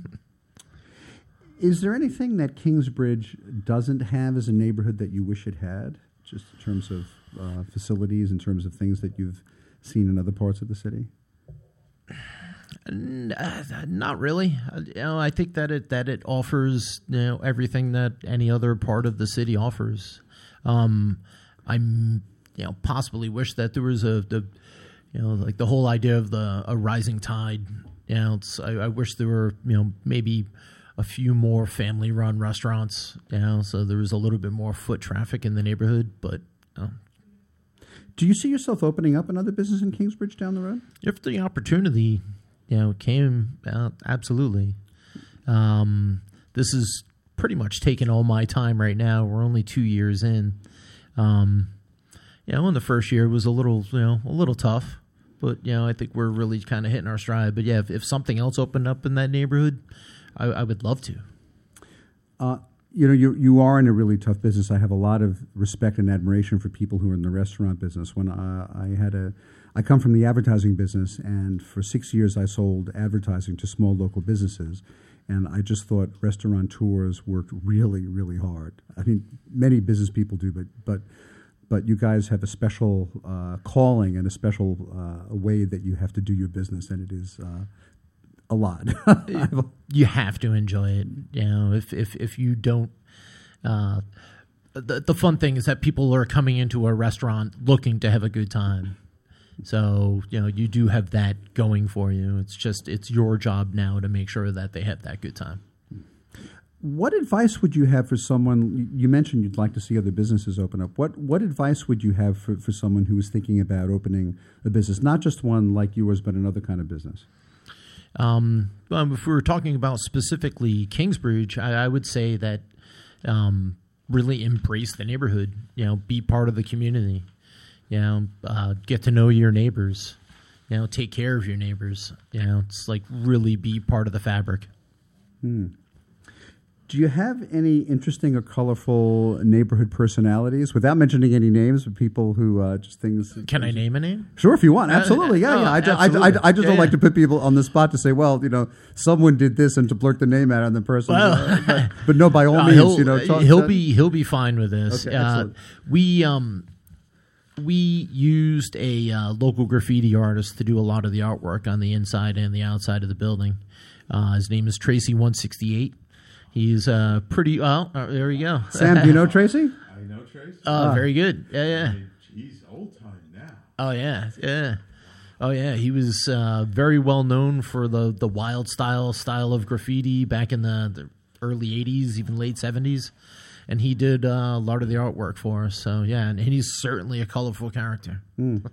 S1: Is there anything that Kingsbridge doesn't have as a neighborhood that you wish it had, just in terms of uh, facilities, in terms of things that you've seen in other parts of the city?
S7: Uh, Not really. Uh, You know, I think that it that it offers you know everything that any other part of the city offers. Um, I'm you know possibly wish that there was a the you know like the whole idea of the a rising tide. You know, I, I wish there were you know maybe a few more family run restaurants. You know, so there was a little bit more foot traffic in the neighborhood, but.
S1: Do you see yourself opening up another business in Kingsbridge down the road?
S7: if the opportunity you know came out absolutely. Um, this is pretty much taking all my time right now. We're only two years in. Um, you know in the first year it was a little you know a little tough but you know i think we're really kind of hitting our stride. But yeah if, if something else opened up in that neighborhood i, I would love to.
S1: Uh, you know, you you are in a really tough business. I have a lot of respect and admiration for people who are in the restaurant business. When I, I had a, I come from the advertising business, and for six years I sold advertising to small local businesses, and I just thought restaurateurs worked really, really hard. I mean, many business people do, but but but you guys have a special uh, calling and a special uh, way that you have to do your business, and it is. Uh, a lot.
S7: you have to enjoy it. You know, if if if you don't, uh, the the fun thing is that people are coming into a restaurant looking to have a good time. So you know, you do have that going for you. It's just it's your job now to make sure that they have that good time.
S1: What advice would you have for someone? You mentioned you'd like to see other businesses open up. What what advice would you have for, for someone who is thinking about opening a business, not just one like yours, but another kind of business?
S7: Um, um, if we were talking about specifically Kingsbridge, I, I would say that um, really embrace the neighborhood. You know, be part of the community. You know, uh, get to know your neighbors. you know, take care of your neighbors. You know, it's like really be part of the fabric.
S1: Hmm. Do you have any interesting or colorful neighborhood personalities, without mentioning any names, of people who uh, just things?
S7: Can I name a name?
S1: Sure, if you want.
S7: Uh,
S1: Absolutely. Yeah,
S7: oh,
S1: yeah. I, ju- I. I, I just
S7: Yeah,
S1: don't like to put people on the spot to say, well, you know, someone did this and to blurt the name out on the person.
S7: Well-
S1: Uh, but, but no, by all
S7: Uh,
S1: means,
S7: he'll,
S1: you know, talk,
S7: he'll
S1: talk-
S7: be he'll be fine with this.
S1: Okay,
S7: uh, we um we used a uh, local graffiti artist to do a lot of the artwork on the inside and the outside of the building. Uh, his name is Tracy One Sixty Eight. He's uh pretty well. Uh, there you go.
S1: Sam, do you know Tracy?
S5: I know Tracy.
S7: Uh,
S1: Ah.
S7: very good. Yeah, yeah.
S5: He's old time now.
S7: Oh yeah, yeah. Oh yeah, he was uh, very well known for the the wild style style of graffiti back in the, the early '80s, even late '70s, and he did uh, a lot of the artwork for us. So yeah, and he's certainly a colorful character.
S1: Hmm.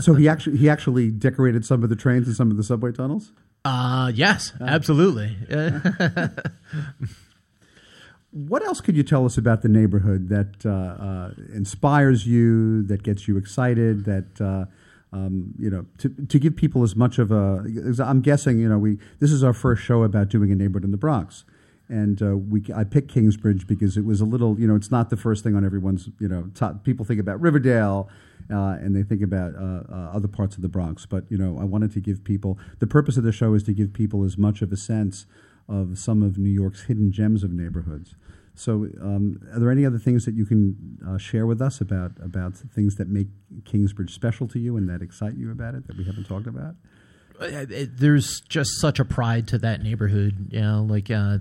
S1: so he actually he actually decorated some of the trains and some of the subway tunnels.
S7: Uh yes, absolutely.
S1: What else could you tell us about the neighborhood that uh, uh, inspires you, that gets you excited, that uh, um, you know, to, to give people as much of a? I'm guessing, you know, we this is our first show about doing a neighborhood in the Bronx, and uh, we I picked Kingsbridge because it was a little, you know, it's not the first thing on everyone's, you know, top, people think about Riverdale. Uh, and they think about uh, uh, other parts of the Bronx, but you know, I wanted to give people the purpose of the show is to give people as much of a sense of some of New York's hidden gems of neighborhoods. So, um, are there any other things that you can uh, share with us about about things that make Kingsbridge special to you and that excite you about it that we haven't talked about?
S7: Uh, it- there's just such a pride to that neighborhood. You know, like uh,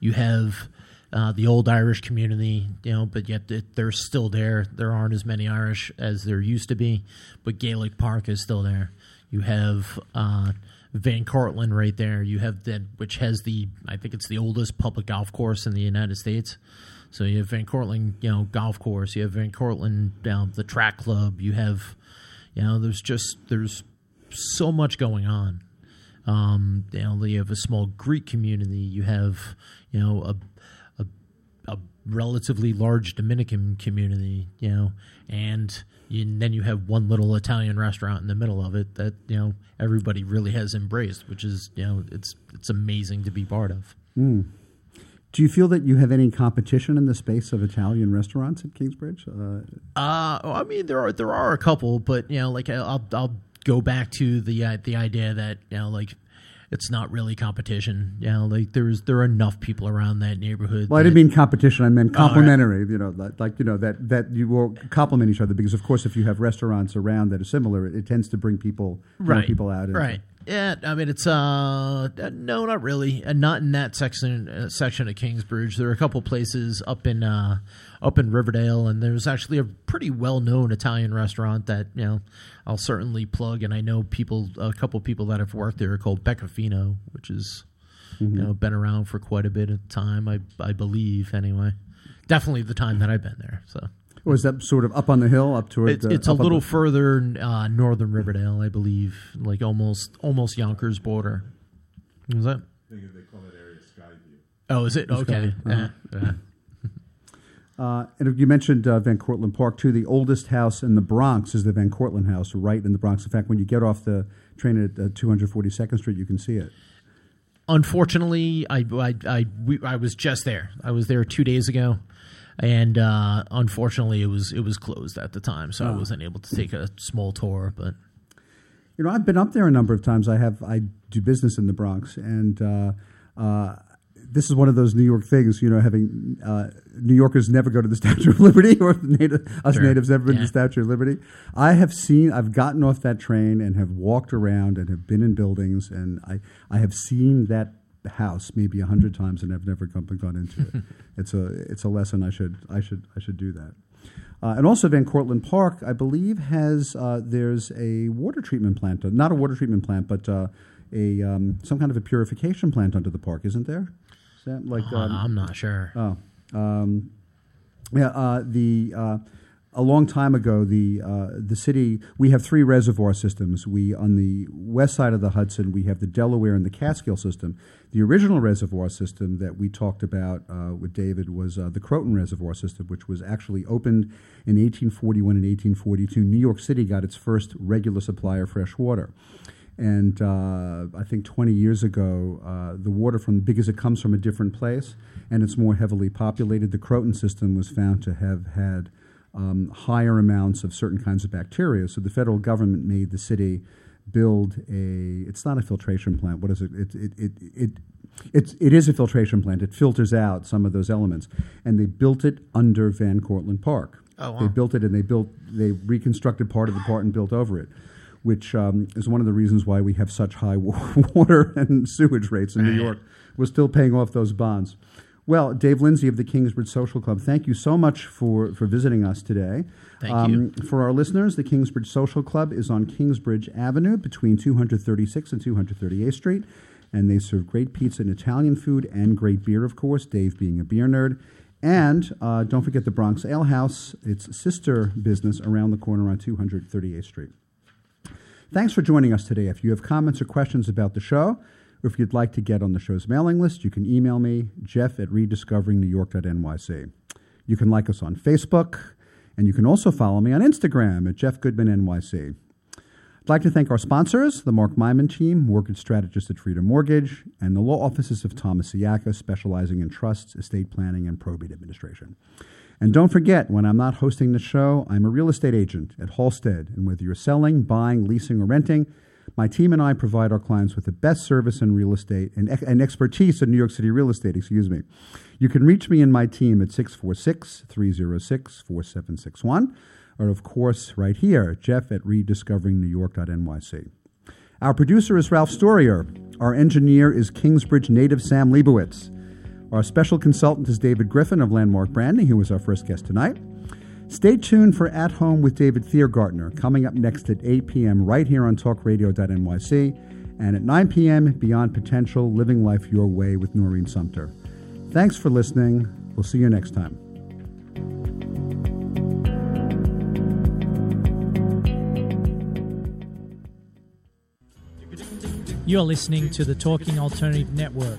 S7: you have uh, the old Irish community, you know, but yet they're still there. There aren't as many Irish as there used to be, but Gaelic Park is still there. You have uh, Van Cortlandt right there. You have that, which has the, I think it's the oldest public golf course in the United States. So you have Van Cortlandt, you know, golf course. You have Van Cortlandt, um, the track club. You have, you know, there's just there's so much going on. Um, you know, you have a small Greek community. You have, you know, a relatively large Dominican community. You know, and you, and then you have one little Italian restaurant in the middle of it that you know everybody really has embraced, which is you know it's it's amazing to be part of.
S1: Mm. Do you feel that you have any competition in the space of Italian restaurants at Kingsbridge? Uh,
S7: Uh, I mean, there are there are a couple, but you know, like I'll I'll go back to the uh, the idea that you know, like it's not really competition. You know, like there's there are enough people around that neighborhood.
S1: well, I didn't mean competition. I meant
S7: all right.
S1: complementary. You know, like, like you know that that you will complement each other because, of course, if you have restaurants around that are similar, it, it tends to bring people more
S7: right
S1: people out. and-
S7: Right. Yeah, I mean it's uh uh, no, not really, and not in that section uh, section of Kingsbridge. There are a couple places up in uh, up in Riverdale, and there's actually a pretty well known Italian restaurant that you know I'll certainly plug, and I know people, a couple people that have worked there called Beccofino, which is
S1: Mm-hmm.
S7: you know been around for quite a bit of time, I I believe anyway. Definitely the time that I've been there. So
S1: Or is that sort of up on the hill, up toward?
S7: it's,
S1: the,
S7: it's a
S1: up
S7: little
S1: the-
S7: further uh, northern Riverdale, I believe, like almost almost Yonkers border. What was that?
S5: I think they call that area Skyview.
S7: Oh, is it
S1: It's
S7: okay?
S1: kinda-
S7: Yeah,
S1: uh-huh. Uh, and you mentioned uh, Van Cortlandt Park too. The oldest house in the Bronx is the Van Cortlandt House, right in the Bronx. In fact, when you get off the train at uh, 242nd Street, you can see it.
S7: Unfortunately, I I I, we, I was just there. I was there two days ago, and uh, unfortunately, it was it was closed at the time, so I
S1: Oh.
S7: wasn't able to take a small tour. But
S1: You know, I've been up there a number of times. I have I do business in the Bronx, and uh, uh, this is one of those New York things. You know, having uh, New Yorkers never go to the Statue of Liberty, or native, us
S7: Sure.
S1: natives never been to the Statue of Liberty. I have seen, I've gotten off that train and have walked around and have been in buildings, and I I have seen that house maybe a hundred times and I've never come, gone into it. it's a it's a lesson I should I should I should do that. Uh, and also, Van Cortlandt Park, I believe, has uh, there's a water treatment plant, uh, not a water treatment plant, but uh, a um, some kind of a purification plant under the park, isn't there? Is that like
S7: Uh,
S1: um,
S7: I'm not sure.
S1: Oh, um, yeah. Uh, the uh, a long time ago, the uh, the city we have three reservoir systems. We on the west side of the Hudson, we have the Delaware and the Catskill system. The original reservoir system that we talked about uh, with David was uh, the Croton Reservoir system, which was actually opened in 1841 and 1842. New York City got its first regular supply of fresh water. And uh, I think 20 years ago, uh, the water from because it comes from a different place and it's more heavily populated. The Croton system was found to have had um, higher amounts of certain kinds of bacteria. So the federal government made the city build a. It's not a filtration plant. What is it? It it it. it it's, it is a filtration plant. It filters out some of those elements, and they built it under Van Cortlandt Park.
S7: Oh, wow.
S1: They built it, and they built they reconstructed part of the park and built over it which um, is one of the reasons why we have such high water and sewage rates in New York. We're still paying off those bonds. Well, Dave Lindsay of the Kingsbridge Social Club, thank you so much for, for visiting us today.
S7: Thank you.
S1: For our listeners, the Kingsbridge Social Club is on Kingsbridge Avenue between 236 and 238th Street, and they serve great pizza and Italian food and great beer, of course, Dave being a beer nerd. And uh, don't forget the Bronx Ale House, its sister business around the corner on 238th Street. Thanks for joining us today. If you have comments or questions about the show, if you'd like to get on the show's mailing list, you can email me, jeff at rediscoveringnewyork.nyc. You can like us on Facebook, and you can also follow me on Instagram at Jeff Goodman NYC. I'd like to thank our sponsors, the Mark Myman team, mortgage strategist at Freedom Mortgage, and the law offices of Thomas Siaka, specializing in trusts, estate planning, and probate administration. And don't forget, when I'm not hosting the show, I'm a real estate agent at Halstead. And whether you're selling, buying, leasing, or renting, my team and I provide our clients with the best service in real estate and, and expertise in New York City real estate, excuse me. You can reach me and my team at 646 306 4761, or of course, right here, Jeff at rediscoveringnewyork.nyc. Our producer is Ralph Storier. Our engineer is Kingsbridge native Sam Leibowitz. Our special consultant is David Griffin of Landmark Branding, who was our first guest tonight. Stay tuned for At Home with David Thiergartner, coming up next at 8 p.m. right here on talkradio.nyc, and at 9 p.m. Beyond Potential Living Life Your Way with Noreen Sumter. Thanks for listening. We'll see you next time.
S3: You're listening to the Talking Alternative Network.